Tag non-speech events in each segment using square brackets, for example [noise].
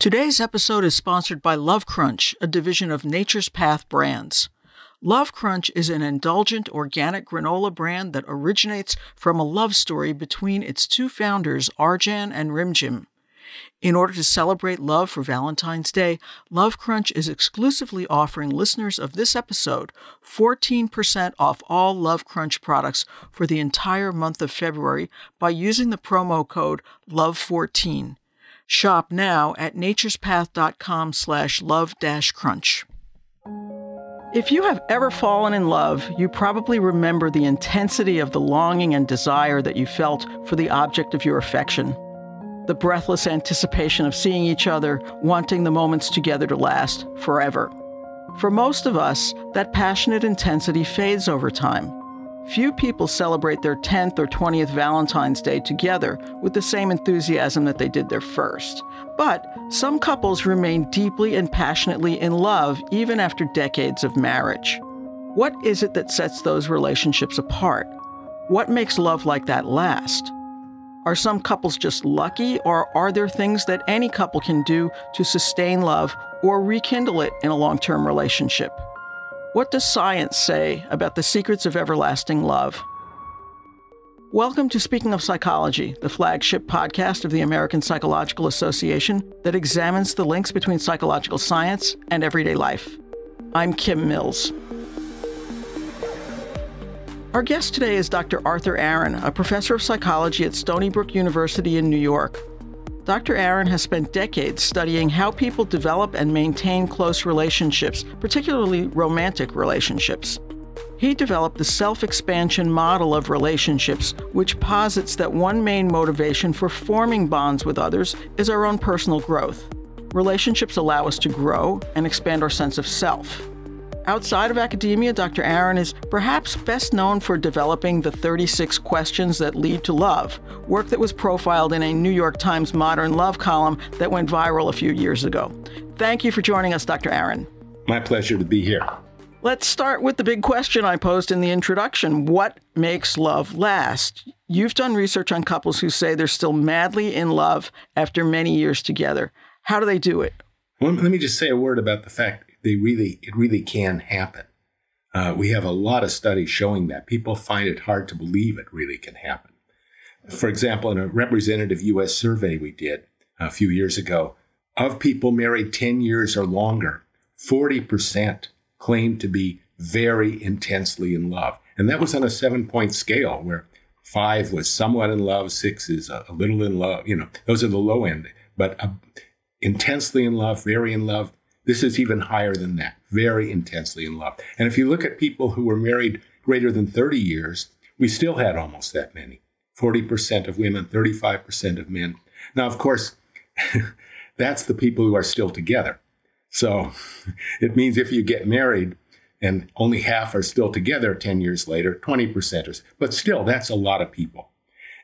Today's episode is sponsored by Love Crunch, a division of Nature's Path Brands. Love Crunch is an indulgent organic granola brand that originates from a love story between its two founders, Arjan and Rimjim. In order to celebrate love for Valentine's Day, Love Crunch is exclusively offering listeners of this episode 14% off all Love Crunch products for the entire month of February by using the promo code LOVE14. Shop now at naturespath.com slash love dash crunch. If you have ever fallen in love, you probably remember the intensity of the longing and desire that you felt for the object of your affection. The breathless anticipation of seeing each other, wanting the moments together to last forever. For most of us, that passionate intensity fades over time. Few people celebrate their 10th or 20th Valentine's Day together with the same enthusiasm that they did their first. But some couples remain deeply and passionately in love even after decades of marriage. What is it that sets those relationships apart? What makes love like that last? Are some couples just lucky, or are there things that any couple can do to sustain love or rekindle it in a long term relationship? What does science say about the secrets of everlasting love? Welcome to Speaking of Psychology, the flagship podcast of the American Psychological Association that examines the links between psychological science and everyday life. I'm Kim Mills. Our guest today is Dr. Arthur Aron, a professor of psychology at Stony Brook University in New York. Dr. Aron has spent decades studying how people develop and maintain close relationships, particularly romantic relationships. He developed the self expansion model of relationships, which posits that one main motivation for forming bonds with others is our own personal growth. Relationships allow us to grow and expand our sense of self. Outside of academia, Dr. Aron is perhaps best known for developing the 36 questions that lead to love, work that was profiled in a New York Times Modern Love column that went viral a few years ago. Thank you for joining us, Dr. Aron. My pleasure to be here. Let's start with the big question I posed in the introduction What makes love last? You've done research on couples who say they're still madly in love after many years together. How do they do it? Well, let me just say a word about the fact they really it really can happen. Uh, we have a lot of studies showing that people find it hard to believe it really can happen. For example, in a representative U.S. survey we did a few years ago, of people married 10 years or longer, 40% claimed to be very intensely in love. And that was on a seven point scale where five was somewhat in love, six is a, little in love. You know, those are the low end. But uh, intensely in love, very in love, this is even higher than that, very intensely in love. And if you look at people who were married greater than 30 years, we still had almost that many 40% of women, 35% of men. Now, of course, [laughs] that's the people who are still together. So [laughs] it means if you get married and only half are still together 10 years later, 20% are, but still, that's a lot of people.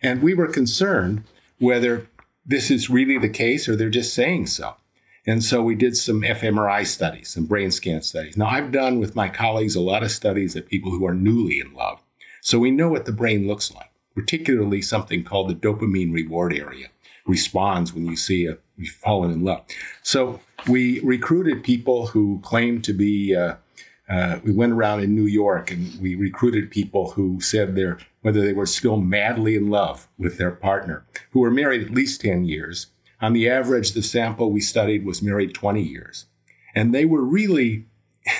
And we were concerned whether this is really the case or they're just saying so. And so we did some fMRI studies, some brain scan studies. Now, I've done with my colleagues a lot of studies of people who are newly in love. So we know what the brain looks like, particularly something called the dopamine reward area responds when you see a you've fallen in love. So we recruited people who claimed to be. Uh, uh, we went around in New York and we recruited people who said they're whether they were still madly in love with their partner, who were married at least ten years, on the average, the sample we studied was married 20 years. And they were really,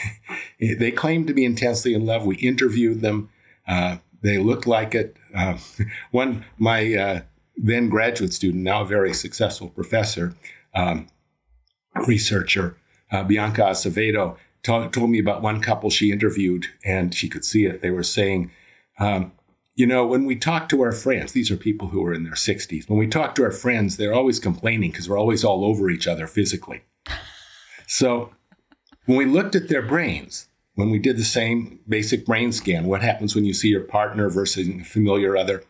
[laughs] they claimed to be intensely in love. We interviewed them. Uh, they looked like it. Uh, [laughs] one, my uh, then graduate student, now a very successful professor, um, researcher, uh, Bianca Acevedo, told, told me about one couple she interviewed, and she could see it. They were saying, um, you know, when we talk to our friends, these are people who are in their 60s. When we talk to our friends, they're always complaining because we're always all over each other physically. So when we looked at their brains, when we did the same basic brain scan, what happens when you see your partner versus a familiar other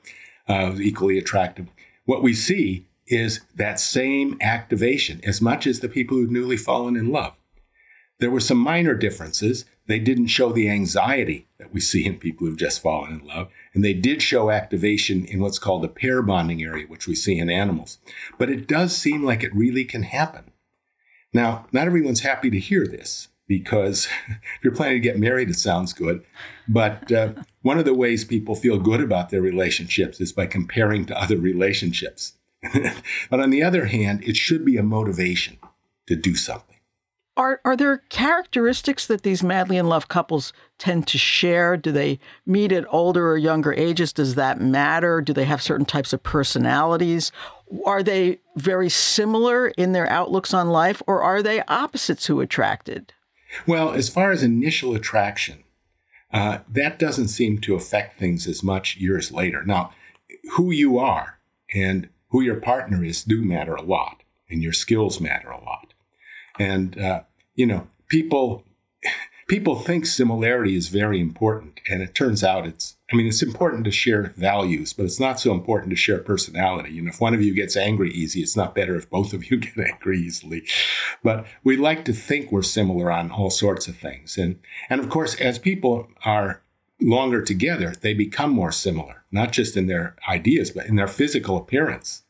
uh, equally attractive? What we see is that same activation as much as the people who've newly fallen in love. There were some minor differences. They didn't show the anxiety that we see in people who've just fallen in love. And they did show activation in what's called the pair bonding area, which we see in animals. But it does seem like it really can happen. Now, not everyone's happy to hear this because [laughs] if you're planning to get married, it sounds good. But uh, [laughs] one of the ways people feel good about their relationships is by comparing to other relationships. [laughs] but on the other hand, it should be a motivation to do something. Are, are there characteristics that these madly in love couples tend to share? Do they meet at older or younger ages? Does that matter? Do they have certain types of personalities? Are they very similar in their outlooks on life, or are they opposites who attracted? Well, as far as initial attraction, uh, that doesn't seem to affect things as much years later. Now, who you are and who your partner is do matter a lot, and your skills matter a lot. And, uh, you know, people, people think similarity is very important. And it turns out it's, I mean, it's important to share values, but it's not so important to share personality. You know, if one of you gets angry easy, it's not better if both of you [laughs] get angry easily. But we like to think we're similar on all sorts of things. And, and of course, as people are longer together, they become more similar, not just in their ideas, but in their physical appearance.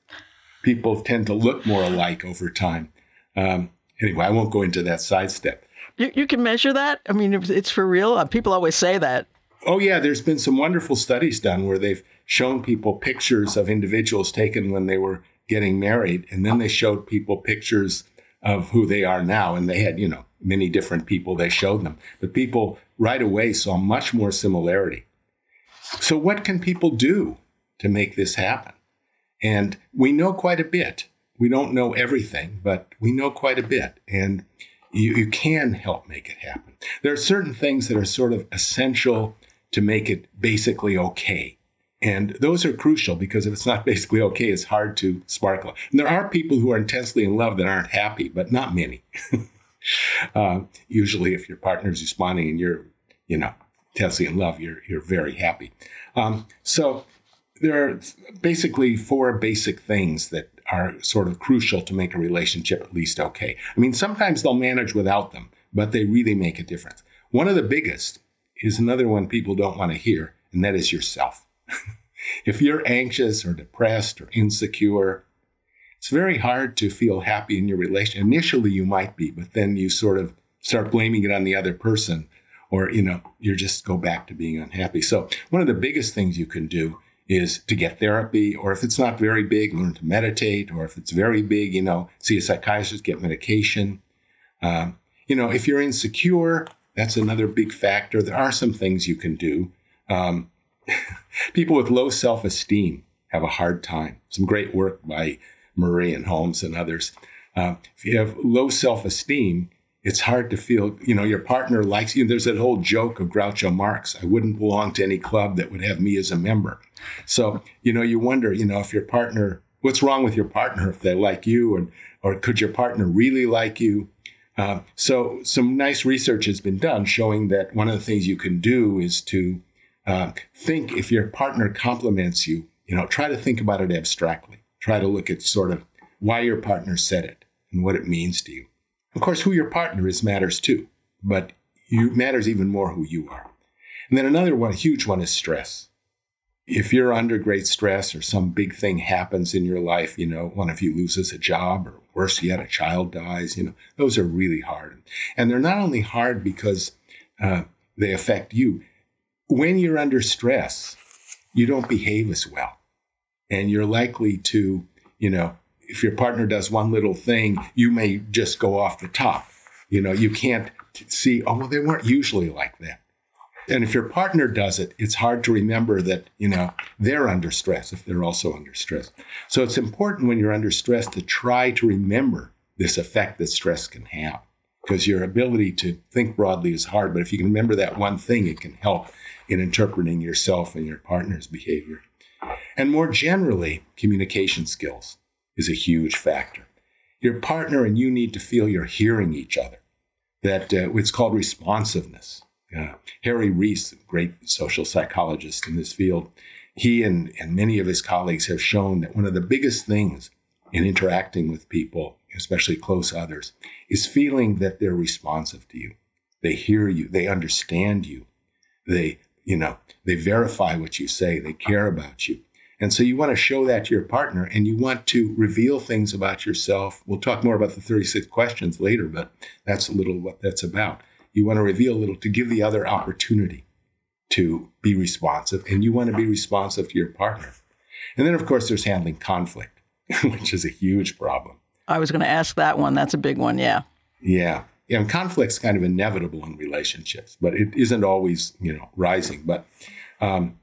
People tend to look more alike over time. Um, anyway, I won't go into that sidestep. You, you can measure that? I mean, it's for real? Uh, people always say that. Oh, yeah. There's been some wonderful studies done where they've shown people pictures of individuals taken when they were getting married. And then they showed people pictures of who they are now. And they had, you know, many different people they showed them. But people right away saw much more similarity. So, what can people do to make this happen? And we know quite a bit we don't know everything, but we know quite a bit. And you, you can help make it happen. There are certain things that are sort of essential to make it basically okay. And those are crucial because if it's not basically okay, it's hard to sparkle. And there are people who are intensely in love that aren't happy, but not many. [laughs] uh, usually, if your partner's responding and you're, you know, intensely in love, you're you're very happy. Um, so there are basically four basic things that are sort of crucial to make a relationship at least okay. I mean, sometimes they'll manage without them, but they really make a difference. One of the biggest is another one people don't want to hear, and that is yourself. [laughs] if you're anxious or depressed or insecure, it's very hard to feel happy in your relation. Initially, you might be, but then you sort of start blaming it on the other person, or you know, you just go back to being unhappy. So, one of the biggest things you can do is to get therapy, or if it's not very big, learn to meditate, or if it's very big, you know, see a psychiatrist, get medication. Um, you know, if you're insecure, that's another big factor. There are some things you can do. Um, [laughs] people with low self esteem have a hard time. Some great work by Murray and Holmes and others. Uh, if you have low self esteem, it's hard to feel, you know, your partner likes you. There's that whole joke of Groucho Marx I wouldn't belong to any club that would have me as a member. So, you know, you wonder, you know, if your partner, what's wrong with your partner if they like you, and or could your partner really like you? Uh, so, some nice research has been done showing that one of the things you can do is to uh, think if your partner compliments you, you know, try to think about it abstractly. Try to look at sort of why your partner said it and what it means to you. Of course, who your partner is matters too, but you matters even more who you are. And then another one, a huge one, is stress. If you're under great stress or some big thing happens in your life, you know, one of you loses a job or worse yet, a child dies, you know, those are really hard. And they're not only hard because uh, they affect you. When you're under stress, you don't behave as well. And you're likely to, you know, if your partner does one little thing, you may just go off the top. You know, you can't see, oh, well, they weren't usually like that. And if your partner does it, it's hard to remember that, you know, they're under stress if they're also under stress. So it's important when you're under stress to try to remember this effect that stress can have because your ability to think broadly is hard. But if you can remember that one thing, it can help in interpreting yourself and your partner's behavior. And more generally, communication skills is a huge factor. Your partner and you need to feel you're hearing each other. That uh, it's called responsiveness. Uh, Harry Reis, great social psychologist in this field, he and, and many of his colleagues have shown that one of the biggest things in interacting with people, especially close others, is feeling that they're responsive to you. They hear you, they understand you, they, you know, they verify what you say, they care about you. And so you want to show that to your partner and you want to reveal things about yourself. We'll talk more about the 36 questions later, but that's a little what that's about. You want to reveal a little to give the other opportunity to be responsive and you want to be responsive to your partner. And then, of course, there's handling conflict, [laughs] which is a huge problem. I was going to ask that one. That's a big one. Yeah. Yeah. Yeah. And conflict's kind of inevitable in relationships, but it isn't always, you know, rising. But um,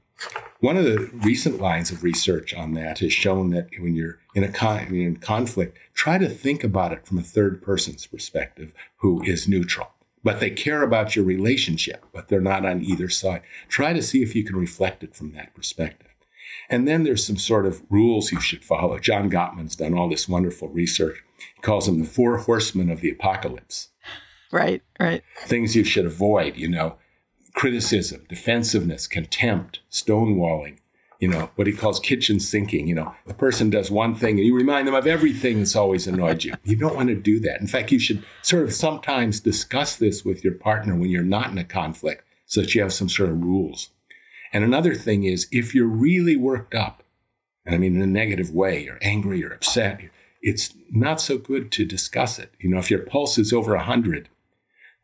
one of the recent lines of research on that has shown that when you're in a con- in conflict, try to think about it from a third person's perspective who is neutral. But they care about your relationship, but they're not on either side. Try to see if you can reflect it from that perspective. And then there's some sort of rules you should follow. John Gottman's done all this wonderful research. He calls them the four horsemen of the apocalypse. Right, right. Things you should avoid, you know, criticism, defensiveness, contempt, stonewalling, you know, what he calls kitchen sinking. You know, the person does one thing and you remind them of everything that's always annoyed you. You don't want to do that. In fact, you should sort of sometimes discuss this with your partner when you're not in a conflict so that you have some sort of rules. And another thing is if you're really worked up, and I mean in a negative way, you're angry, you're upset, it's not so good to discuss it. You know, if your pulse is over 100,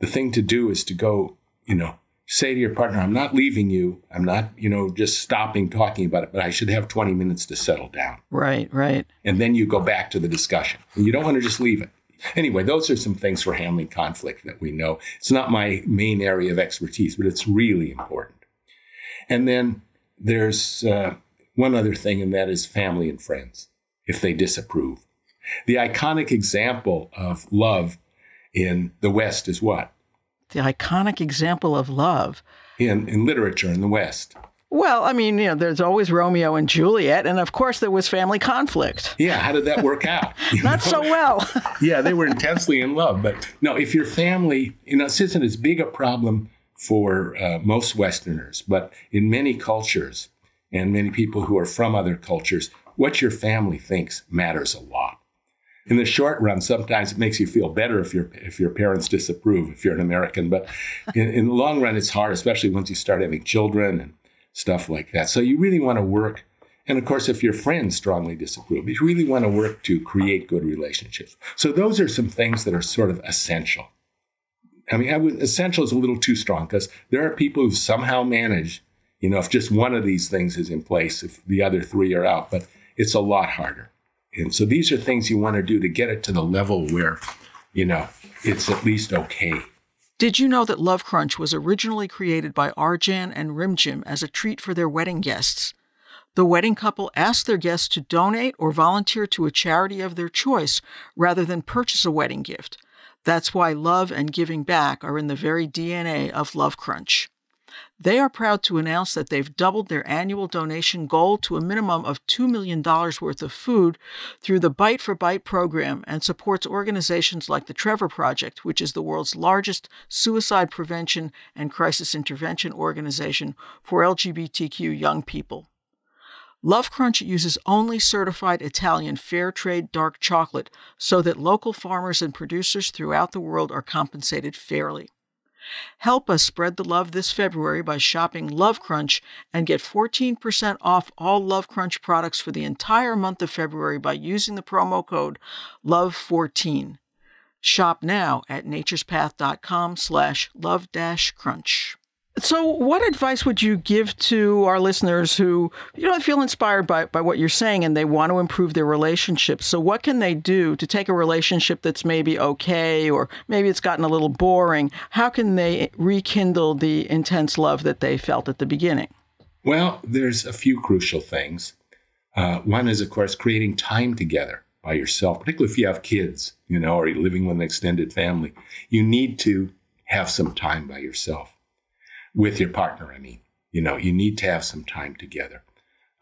the thing to do is to go, you know, say to your partner, I'm not leaving you. I'm not, you know, just stopping talking about it, but I should have 20 minutes to settle down. Right, right. And then you go back to the discussion. And you don't want to just leave it. Anyway, those are some things for handling conflict that we know. It's not my main area of expertise, but it's really important. And then there's uh, one other thing, and that is family and friends, if they disapprove. The iconic example of love in the West is what? The iconic example of love. In, in literature in the West. Well, I mean, you know, there's always Romeo and Juliet, and of course there was family conflict. Yeah, how did that work out? [laughs] Not know? so well. [laughs] yeah, they were intensely in love, but no, if your family, you know, this isn't as big a problem for uh, most Westerners, but in many cultures and many people who are from other cultures, what your family thinks matters a lot. In the short run, sometimes it makes you feel better if your if your parents disapprove, if you're an American. But in, in the long run, it's hard, especially once you start having children and stuff like that. So you really want to work. And of course, if your friends strongly disapprove, you really want to work to create good relationships. So those are some things that are sort of essential. I mean, I would, essential is a little too strong because there are people who somehow manage, you know, if just one of these things is in place, if the other three are out, but it's a lot harder. And so these are things you want to do to get it to the level where, you know, it's at least okay. Did you know that Love Crunch was originally created by Arjan and Rimjim as a treat for their wedding guests? The wedding couple asked their guests to donate or volunteer to a charity of their choice rather than purchase a wedding gift. That's why love and giving back are in the very DNA of Love Crunch. They are proud to announce that they've doubled their annual donation goal to a minimum of $2 million worth of food through the Bite for Bite program and supports organizations like the Trevor Project, which is the world's largest suicide prevention and crisis intervention organization for LGBTQ young people. Love Crunch uses only certified Italian fair trade dark chocolate so that local farmers and producers throughout the world are compensated fairly. Help us spread the love this February by shopping Love Crunch and get 14% off all Love Crunch products for the entire month of February by using the promo code LOVE14. Shop now at naturespath.com slash love-crunch. So, what advice would you give to our listeners who, you know, feel inspired by, by what you're saying and they want to improve their relationships? So, what can they do to take a relationship that's maybe okay or maybe it's gotten a little boring? How can they rekindle the intense love that they felt at the beginning? Well, there's a few crucial things. Uh, one is, of course, creating time together by yourself, particularly if you have kids, you know, or you're living with an extended family. You need to have some time by yourself with your partner. I mean, you know, you need to have some time together.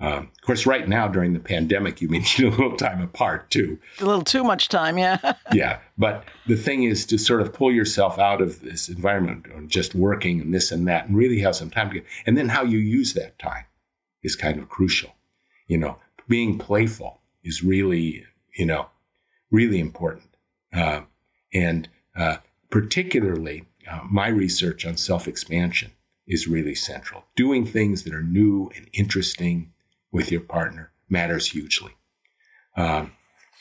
Um, of course, right now during the pandemic, you may [laughs] need a little time apart too. A little too much time, yeah. [laughs] yeah, but the thing is to sort of pull yourself out of this environment of just working and this and that, and really have some time together. And then how you use that time is kind of crucial. You know, being playful is really, you know, really important. Uh, and uh, particularly uh, my research on self expansion is really central. Doing things that are new and interesting, with your partner matters hugely. Um,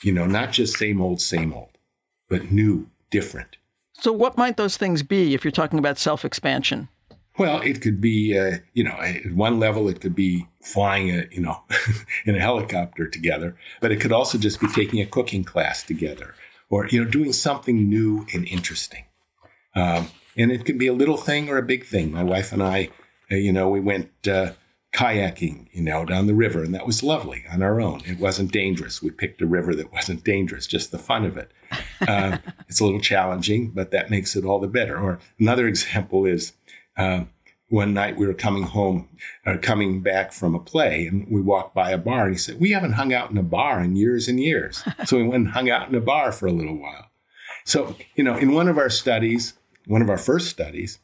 you know, not just same old, same old, but new, different. So, what might those things be if you're talking about self expansion? Well, it could be, uh, you know, at one level, it could be flying, a, you know, [laughs] in a helicopter together, but it could also just be taking a cooking class together, or you know, doing something new and interesting. Um, and it can be a little thing or a big thing. My wife and I, uh, you know, we went uh, kayaking, you know, down the river, and that was lovely on our own. It wasn't dangerous. We picked a river that wasn't dangerous, just the fun of it. Uh, [laughs] it's a little challenging, but that makes it all the better. Or another example is uh, one night we were coming home, uh, coming back from a play, and we walked by a bar, and he said, "We haven't hung out in a bar in years and years." [laughs] so we went and hung out in a bar for a little while. So you know, in one of our studies, one of our first studies,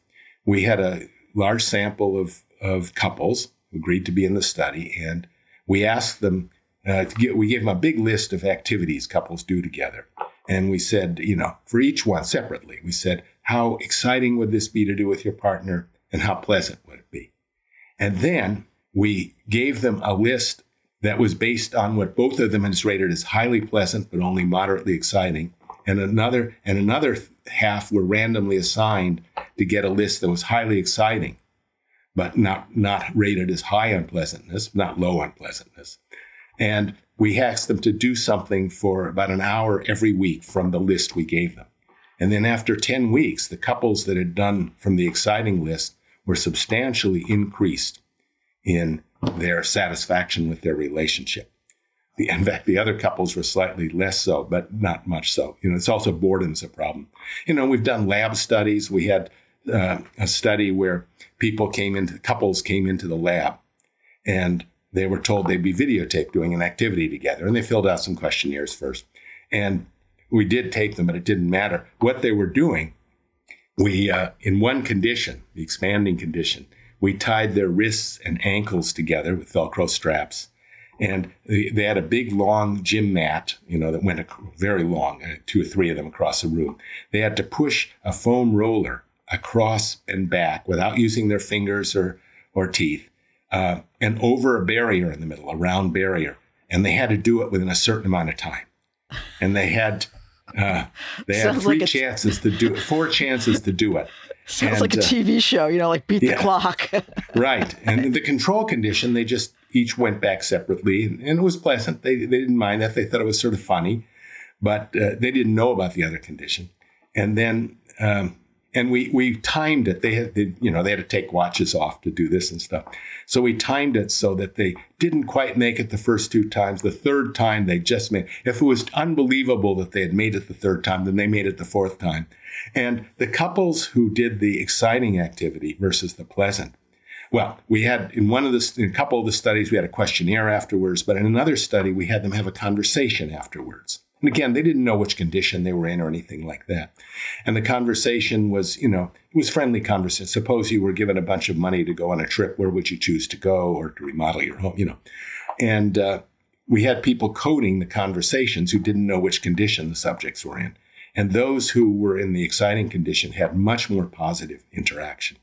we had a large sample of of couples who agreed to be in the study, and we asked them uh, get, we gave them a big list of activities couples do together. And we said, you know, for each one separately, we said, how exciting would this be to do with your partner and how pleasant would it be? And then we gave them a list that was based on what both of them has rated as highly pleasant but only moderately exciting. And another and another half were randomly assigned to get a list that was highly exciting but not, not rated as high unpleasantness, not low unpleasantness. And we asked them to do something for about an hour every week from the list we gave them. And then after 10 weeks, the couples that had done from the exciting list were substantially increased in their satisfaction with their relationship. The, in fact, the other couples were slightly less so, but not much so. You know, it's also boredom's a problem. You know, we've done lab studies. We had uh, a study where people came into couples came into the lab and they were told they'd be videotaped doing an activity together and they filled out some questionnaires first and we did tape them but it didn't matter what they were doing we uh, in one condition the expanding condition we tied their wrists and ankles together with velcro straps and they had a big long gym mat you know that went very long uh, two or three of them across the room they had to push a foam roller across and back without using their fingers or, or teeth, uh, and over a barrier in the middle, a round barrier. And they had to do it within a certain amount of time. And they had uh, they had three like chances to do it, four chances to do it. Sounds and, like a TV show, you know, like beat yeah, the clock. [laughs] right. And the control condition, they just each went back separately, and it was pleasant. They they didn't mind that. They thought it was sort of funny, but uh, they didn't know about the other condition. And then um, and we we timed it. They had, they, you know, they had to take watches off to do this and stuff. So we timed it so that they didn't quite make it the first two times. The third time they just made. If it was unbelievable that they had made it the third time, then they made it the fourth time. And the couples who did the exciting activity versus the pleasant. Well, we had in one of the in a couple of the studies we had a questionnaire afterwards, but in another study we had them have a conversation afterwards. And again, they didn't know which condition they were in or anything like that. And the conversation was, you know, it was friendly conversation. Suppose you were given a bunch of money to go on a trip, where would you choose to go or to remodel your home, you know? And uh, we had people coding the conversations who didn't know which condition the subjects were in. And those who were in the exciting condition had much more positive interaction.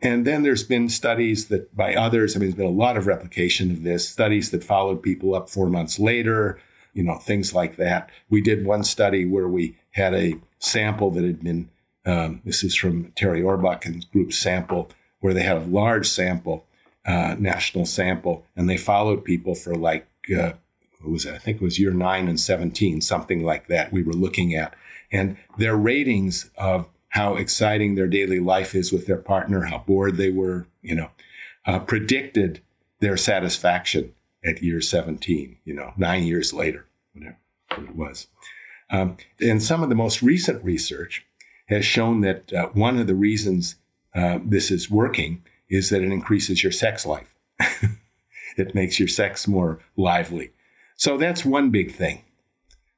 And then there's been studies that by others, I mean, there's been a lot of replication of this, studies that followed people up four months later, you know, things like that. We did one study where we had a sample that had been, um, this is from Terri Orbuch and group sample, where they had a large sample, uh, national sample, and they followed people for like, uh, what was it? I think it was year nine and 17, something like that we were looking at. And their ratings of how exciting their daily life is with their partner, how bored they were, you know, uh, predicted their satisfaction at year 17, you know, nine years later whatever it was. Um, and some of the most recent research has shown that uh, one of the reasons uh, this is working is that it increases your sex life. [laughs] it makes your sex more lively. So that's one big thing.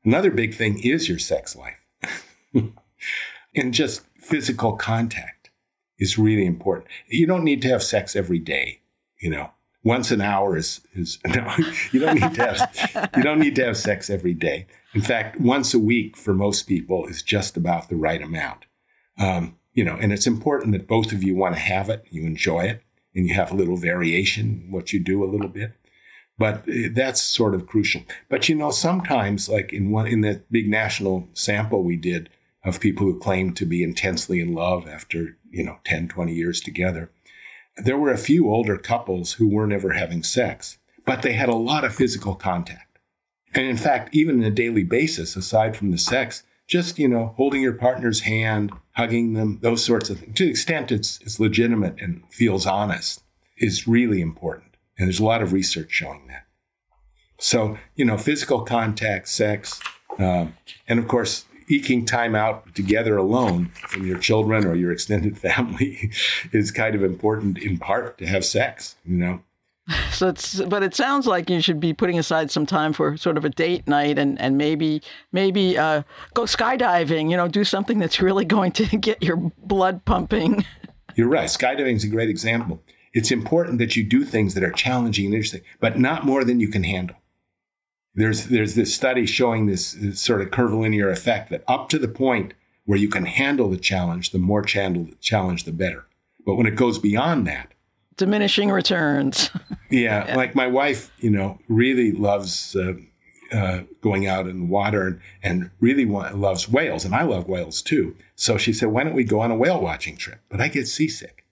Another big thing is your sex life. [laughs] and just physical contact is really important. You don't need to have sex every day, you know once an hour is is [laughs] no, you don't need to have you don't need to have sex every day. In fact, once a week for most people is just about the right amount. Um, you know, and it's important that both of you want to have it, you enjoy it, and you have a little variation what you do a little bit. But uh, that's sort of crucial. But you know, sometimes, like in one in that big national sample we did of people who claimed to be intensely in love after you know 10, 20 years together, there were a few older couples who were never having sex, but they had a lot of physical contact. And in fact, even on a daily basis, aside from the sex, just you know, holding your partner's hand, hugging them, those sorts of things, to the extent it's it's legitimate and feels honest, is really important. And there's a lot of research showing that. So, you know, physical contact, sex, uh, and of course, eking time out together alone from your children or your extended [laughs] family is kind of important in part to have sex, you know. [laughs] So it's, but it sounds like you should be putting aside some time for sort of a date night and, and maybe, maybe uh, go skydiving, you know, do something that's really [laughs] going to get your blood pumping. You're right. Skydiving is a great example. It's important that you do things that are challenging and interesting, but not more than you can handle. There's, there's this study showing this, this sort of curvilinear effect that up to the point where you can handle the challenge, the more challenge, the better. But when it goes beyond that, diminishing returns. [laughs] yeah, yeah, like my wife, you know, really loves uh, uh, going out in the water and, and really want, loves whales, and I love whales too. So she said, "Why don't we go on a whale watching trip?" But I get seasick.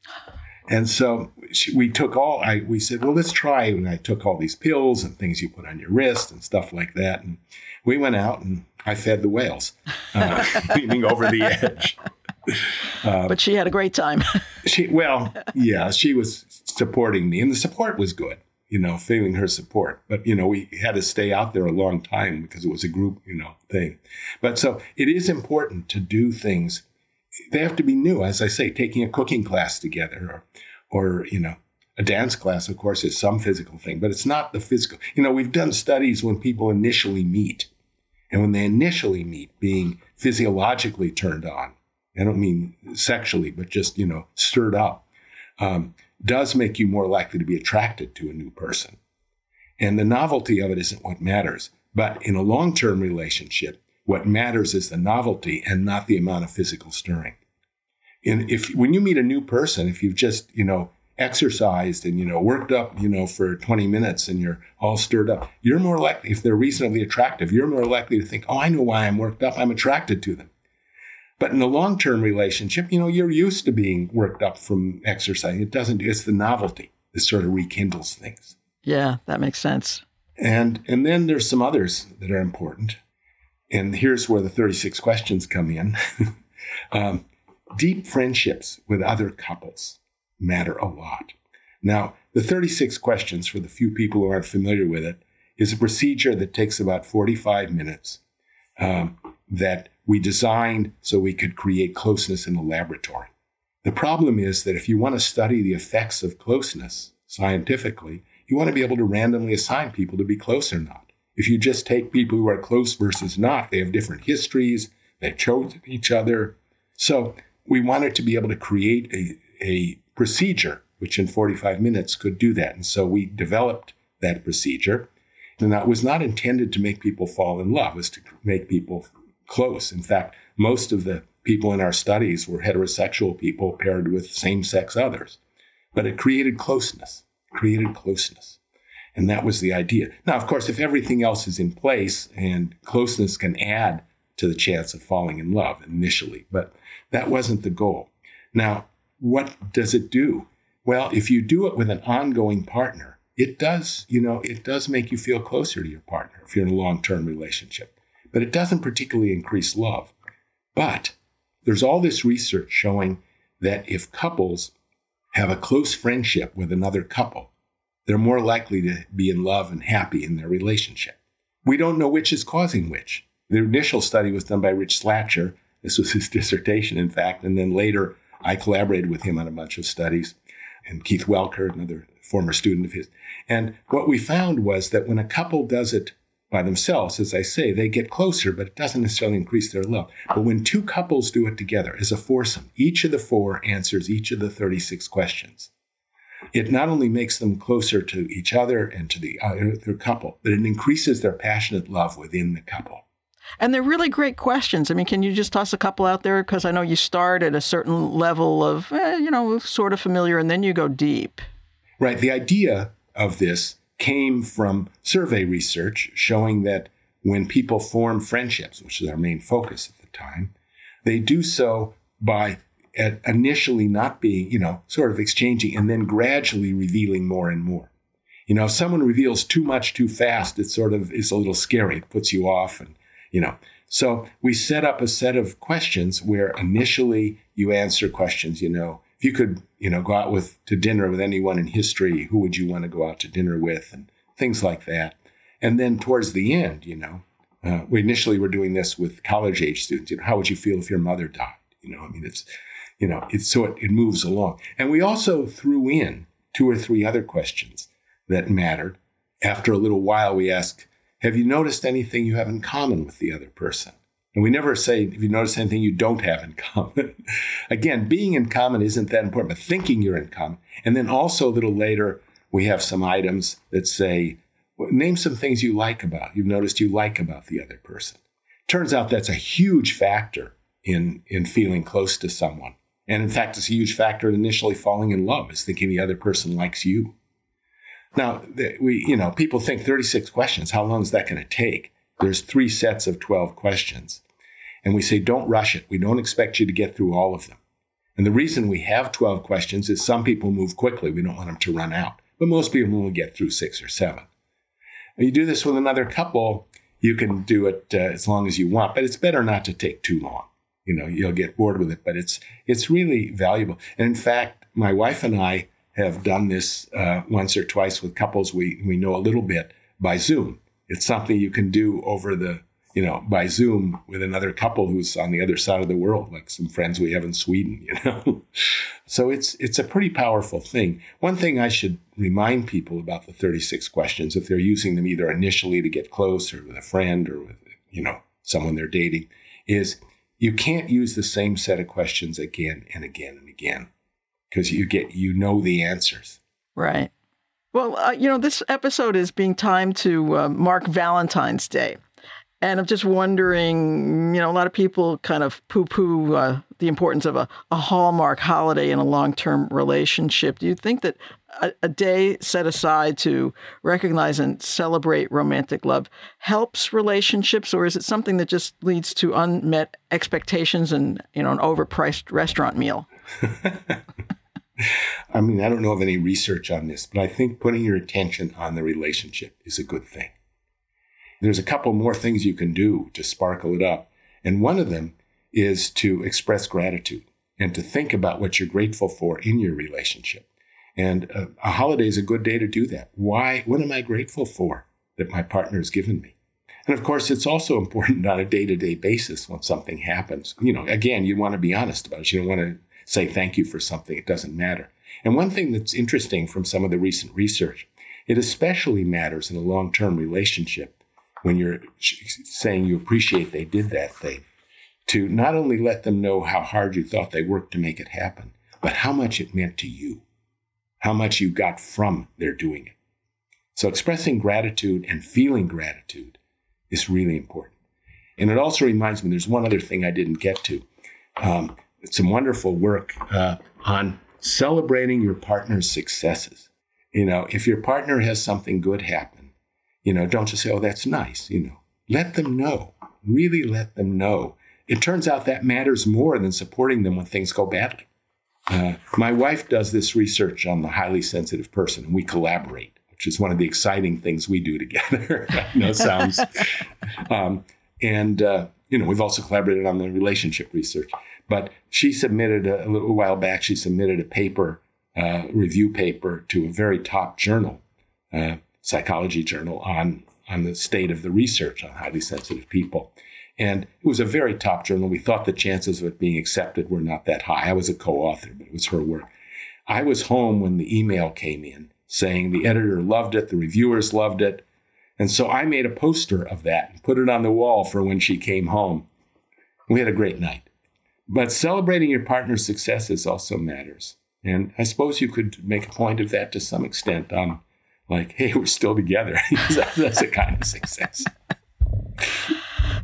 And so we took all, I, we said, well, let's try. And I took all these pills and things you put on your wrist and stuff like that. And we went out and I fed the whales, uh, [laughs] leaning over the edge. Uh, but she had a great time. [laughs] she, well, yeah, she was supporting me and the support was good, you know, feeling her support. But, you know, we had to stay out there a long time because it was a group, you know, thing. But so it is important to do things they have to be new. As I say, taking a cooking class together or, or, you know, a dance class, of course, is some physical thing, but it's not the physical. You know, we've done studies when people initially meet and when they initially meet being physiologically turned on. I don't mean sexually, but just, you know, stirred up, um, does make you more likely to be attracted to a new person. And the novelty of it isn't what matters. But in a long term relationship, what matters is the novelty and not the amount of physical stirring. And if when you meet a new person, if you've just, you know, exercised and, you know, worked up, you know, for 20 minutes and you're all stirred up, you're more likely, if they're reasonably attractive, you're more likely to think, oh, I know why I'm worked up. I'm attracted to them. But in a long term relationship, you know, you're used to being worked up from exercise. It doesn't, it's the novelty that sort of rekindles things. Yeah, that makes sense. And, and then there's some others that are important. And here's where the 36 questions come in. [laughs] um, deep friendships with other couples matter a lot. Now, the 36 questions, for the few people who aren't familiar with it, is a procedure that takes about 45 minutes um, that we designed so we could create closeness in the laboratory. The problem is that if you want to study the effects of closeness scientifically, you want to be able to randomly assign people to be close or not. If you just take people who are close versus not, they have different histories, they've chosen each other. So we wanted to be able to create a, a procedure which in 45 minutes could do that. And so we developed that procedure. And that was not intended to make people fall in love, it was to make people close. In fact, most of the people in our studies were heterosexual people paired with same sex others. But it created closeness, created closeness. And that was the idea. Now, of course, if everything else is in place and closeness can add to the chance of falling in love initially, but that wasn't the goal. Now, what does it do? Well, if you do it with an ongoing partner, it does, you know, it does make you feel closer to your partner if you're in a long term relationship, but it doesn't particularly increase love. But there's all this research showing that if couples have a close friendship with another couple, they're more likely to be in love and happy in their relationship. We don't know which is causing which. The initial study was done by Rich Slatcher. This was his [laughs] dissertation, in fact. And then later, I collaborated with him on a bunch of studies, and Keith Welker, another former student of his. And what we found was that when a couple does it by themselves, as I say, they get closer, but it doesn't necessarily increase their love. But when two couples do it together as a foursome, each of the four answers each of the 36 questions it not only makes them closer to each other and to the other their couple, but it increases their passionate love within the couple. And they're really great questions. I mean, can you just toss a couple out there? Because I know you start at a certain level of, eh, you know, sort of familiar, and then you go deep. Right. The idea of this came from survey research showing that when people form friendships, which is our main focus at the time, they do so by initially not being, you know, sort of exchanging and then gradually revealing more and more. You know, if someone reveals too much too fast, it sort of is a little scary. It puts you off and, you know. So we set up a set of questions where initially you answer questions, you know, if you could, you know, go out with to dinner with anyone in history, who would you want to go out to dinner with and things like that. And then towards the end, you know, uh, we initially were doing this with college age students. You know, how would you feel if your mother died? You know, I mean, it's, you know, it's so it, it moves along. And we also threw in two or three other questions that mattered. After a little while, we ask, have you noticed anything you have in common with the other person? And we never say, if you notice anything you don't have in [laughs] common. Again, being in common isn't that important, but thinking you're in common. And then also a little later, we have some items that say, name some things you like about, you've noticed you like about the other person. Turns out that's a huge factor in, in feeling close to someone. And in fact, it's a huge factor in initially falling in love is thinking the other person likes you. Now, we, you know, people think 36 questions. How long is that going to take? There's three sets of 12 questions. And we say, don't rush it. We don't expect you to get through all of them. And the reason we have 12 questions is some people move quickly. We don't want them to run out. But most people will get through six or seven. And you do this with another couple, you can do it uh, as long as you want, but it's better not to take too long. You know, you'll get bored with it, but it's it's really valuable. And in fact, my wife and I have done this uh, once or twice with couples we we know a little bit by Zoom. It's something you can do over the you know, by Zoom with another couple who's on the other side of the world, like some friends we have in Sweden, [laughs] you know. so it's it's a pretty powerful thing. One thing I should remind people about the 36 questions, if they're using them either initially to get close or with a friend or with, you know, someone they're dating, is you can't use the same set of questions again and again and again because you get you know the answers. Right. Well, uh, you know, this episode is being timed to uh, mark Valentine's Day. And I'm just wondering, you know, a lot of people kind of poo poo uh, the importance of a, a hallmark holiday in a long term relationship. Do you think that a, a, day set aside to recognize and celebrate romantic love helps relationships, or is it something that just leads to unmet expectations and, you know, an overpriced restaurant meal? [laughs] [laughs] I mean, I don't know of any research on this, but I think putting your attention on the relationship is a good thing. There's a couple more things you can do to sparkle it up. And one of them is to express gratitude and to think about what you're grateful for in your relationship. And a, a holiday is a good day to do that. Why? What am I grateful for that my partner has given me? And of course, it's also important [laughs] on a day to day basis when something happens. You know, again, you want to be honest about it. You don't want to say thank you for something. It doesn't matter. And one thing that's interesting from some of the recent research, it especially matters in a long term relationship when you're saying you appreciate they did that thing, to not only let them know how hard you thought they worked to make it happen, but how much it meant to you, how much you got from their doing it. So expressing gratitude and feeling gratitude is really important. And it also reminds me there's one other thing I didn't get to. Um, some wonderful work uh, on celebrating your partner's successes. You know, if your partner has something good happen, you know, don't just say, oh, that's nice. You know, let them know. Really let them know. It turns out that matters more than supporting them when things go badly. Uh, my wife does this research on the highly sensitive person, and we collaborate, which is one of the exciting things we do together. [laughs] Know sounds. [laughs] Um, and, uh, you know, we've also collaborated on the relationship research. But she submitted a, a little while back, she submitted a paper, uh, review paper to a very top journal. Uh, psychology journal on, on the state of the research on highly sensitive people. And it was a very top journal. We thought the chances of it being accepted were not that high. I was a co author, but it was her work. I was home when the email came in saying the editor loved it, the reviewers loved it. And so I made a poster of that and put it on the wall for when she came home. We had a great night. But celebrating your partner's successes also matters. And I suppose you could make a point of that to some extent on like, hey, we're still together. [laughs] That's a kind of success.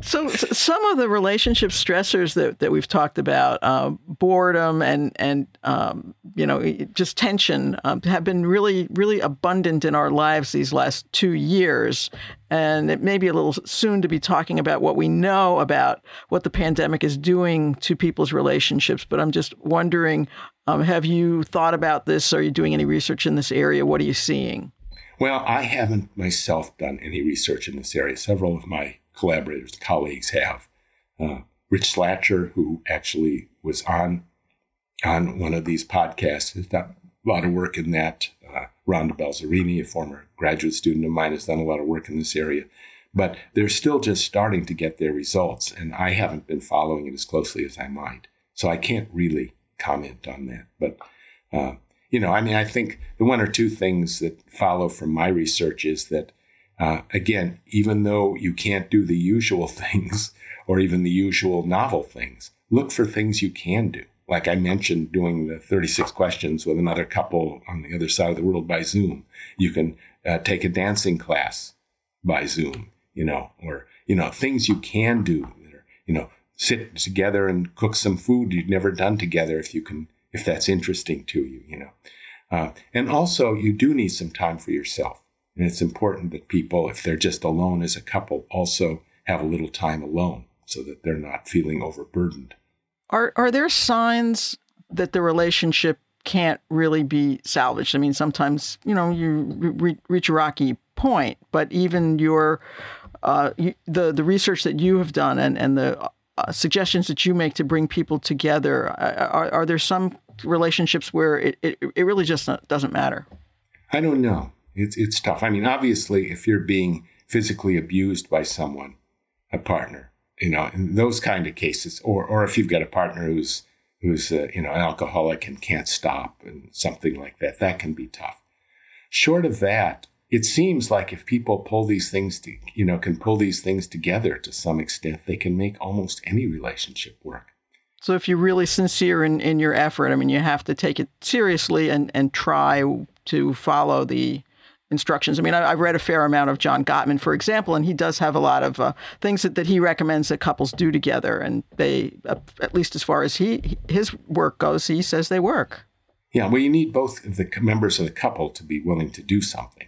So, some of the relationship stressors that, that we've talked about, uh, boredom and and um, you know just tension, um, have been really really abundant in our lives these last two years. And it may be a little soon to be talking about what we know about what the pandemic is doing to people's relationships. But I'm just wondering, um, have you thought about this? Are you doing any research in this area? What are you seeing? Well, I haven't myself done any research in this area. Several of my collaborators, colleagues have. Uh, Rich Slatcher, who actually was on on one of these podcasts, has done a lot of work in that. Uh, Rhonda Balzarini, a former graduate student of mine, has done a lot of work in this area. But they're still just starting to get their results, and I haven't been following it as closely as I might. So I can't really comment on that. But uh, you know, I mean, I think the one or two things that follow from my research is that, uh, again, even though you can't do the usual [laughs] things or even the usual novel things, look for things you can do. Like I mentioned, doing the 36 questions with another couple on the other side of the world by Zoom. You can uh, take a dancing class by Zoom, you know, or, you know, things you can do that are, you know, sit together and cook some food you've never done together if you can if that's interesting to you, you know. Uh, and also, you do need some time for yourself. And it's important that people, if they're just alone as a couple, also have a little time alone so that they're not feeling overburdened. Are, are there signs that the relationship can't really be salvaged? I mean, sometimes, you know, you re- reach a rocky point, but even your uh, you, the the research that you have done and and the uh, suggestions that you make to bring people together, uh, are, are there some relationships where it, it, it really just doesn't matter? I don't know. It's, it's tough. I mean, obviously, if you're being physically abused by someone, a partner, you know, in those kind of cases, or, or if you've got a partner who's, who's uh, you know, an alcoholic and can't stop and something like that, that can be tough. Short of that, it seems like if people pull these things to, you know, can pull these things together to some extent, they can make almost any relationship work. So if you're really sincere in, in your effort, I mean, you have to take it seriously and, and try to follow the instructions. I mean, I, have read a fair amount of John Gottman, for example, and he does have a lot of uh, things that, that he recommends that couples do together. And they, uh, at least as far as he his work goes, he says they work. Yeah, well, you need both the members of the couple to be willing to do something.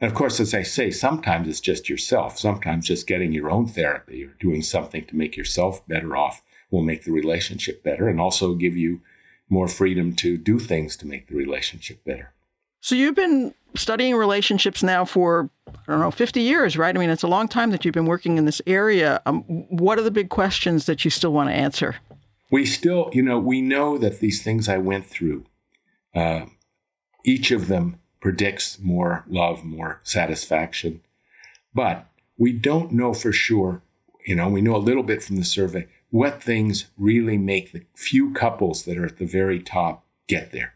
And of course, as I say, sometimes it's just yourself. Sometimes just getting your own therapy or doing something to make yourself better off will make the relationship better and also give you more freedom to do things to make the relationship better. So you've been studying relationships now for I don't know 50 years, right? I mean, it's a long time that you've been working in this area. Um, what are the big questions that you still want to answer? We still, you know, we know that these things I went through, uh, each of them predicts more love, more satisfaction, but we don't know for sure. You know, we know a little bit from the survey what things really make the few couples that are at the very top get there.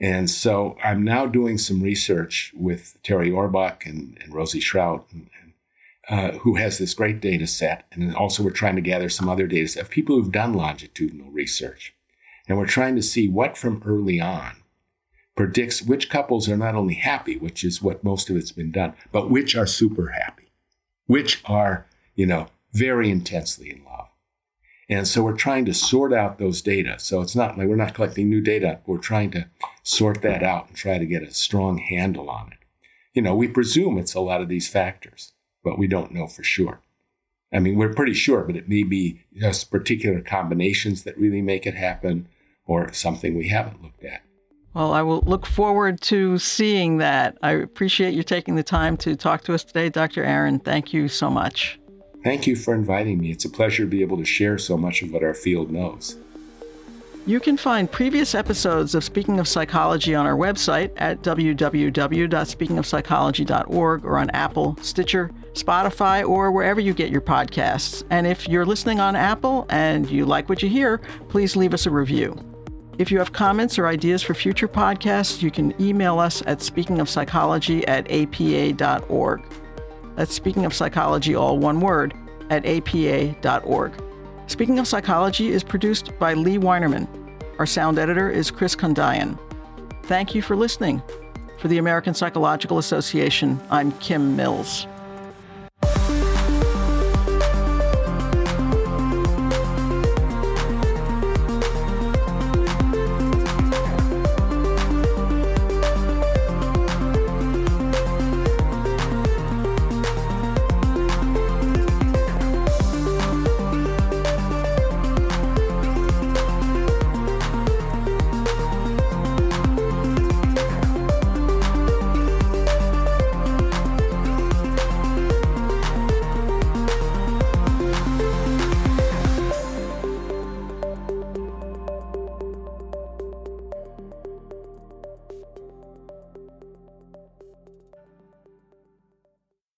And so I'm now doing some research with Terri Orbuch and, and Rosie Shrout, and, and, uh, who has this great data set. And also, we're trying to gather some other data of people who've done longitudinal research. And we're trying to see what from early on predicts which couples are not only happy, which is what most of it's been done, but which are super happy, which are, you know, very intensely in love. And so we're trying to sort out those data. So it's not like we're not collecting new data. We're trying to sort that out and try to get a strong handle on it. You know, we presume it's a lot of these factors, but we don't know for sure. I mean, we're pretty sure, but it may be just particular combinations that really make it happen or something we haven't looked at. Well, I will look forward to seeing that. I appreciate you taking the time to talk to us today, Dr. Aron. Thank you so much. Thank you for inviting me. It's a pleasure to be able to share so much of what our field knows. You can find previous episodes of Speaking of Psychology on our website at www.speakingofpsychology.org or on Apple, Stitcher, Spotify, or wherever you get your podcasts. And if you're listening on Apple and you like what you hear, please leave us a review. If you have comments or ideas for future podcasts, you can email us at speakingofpsychology at apa.org. That's Speaking of Psychology, all one word, at apa.org. Speaking of Psychology is produced by Lea Winerman. Our sound editor is Chris Condayan. Thank you for listening. For the American Psychological Association, I'm Kim Mills.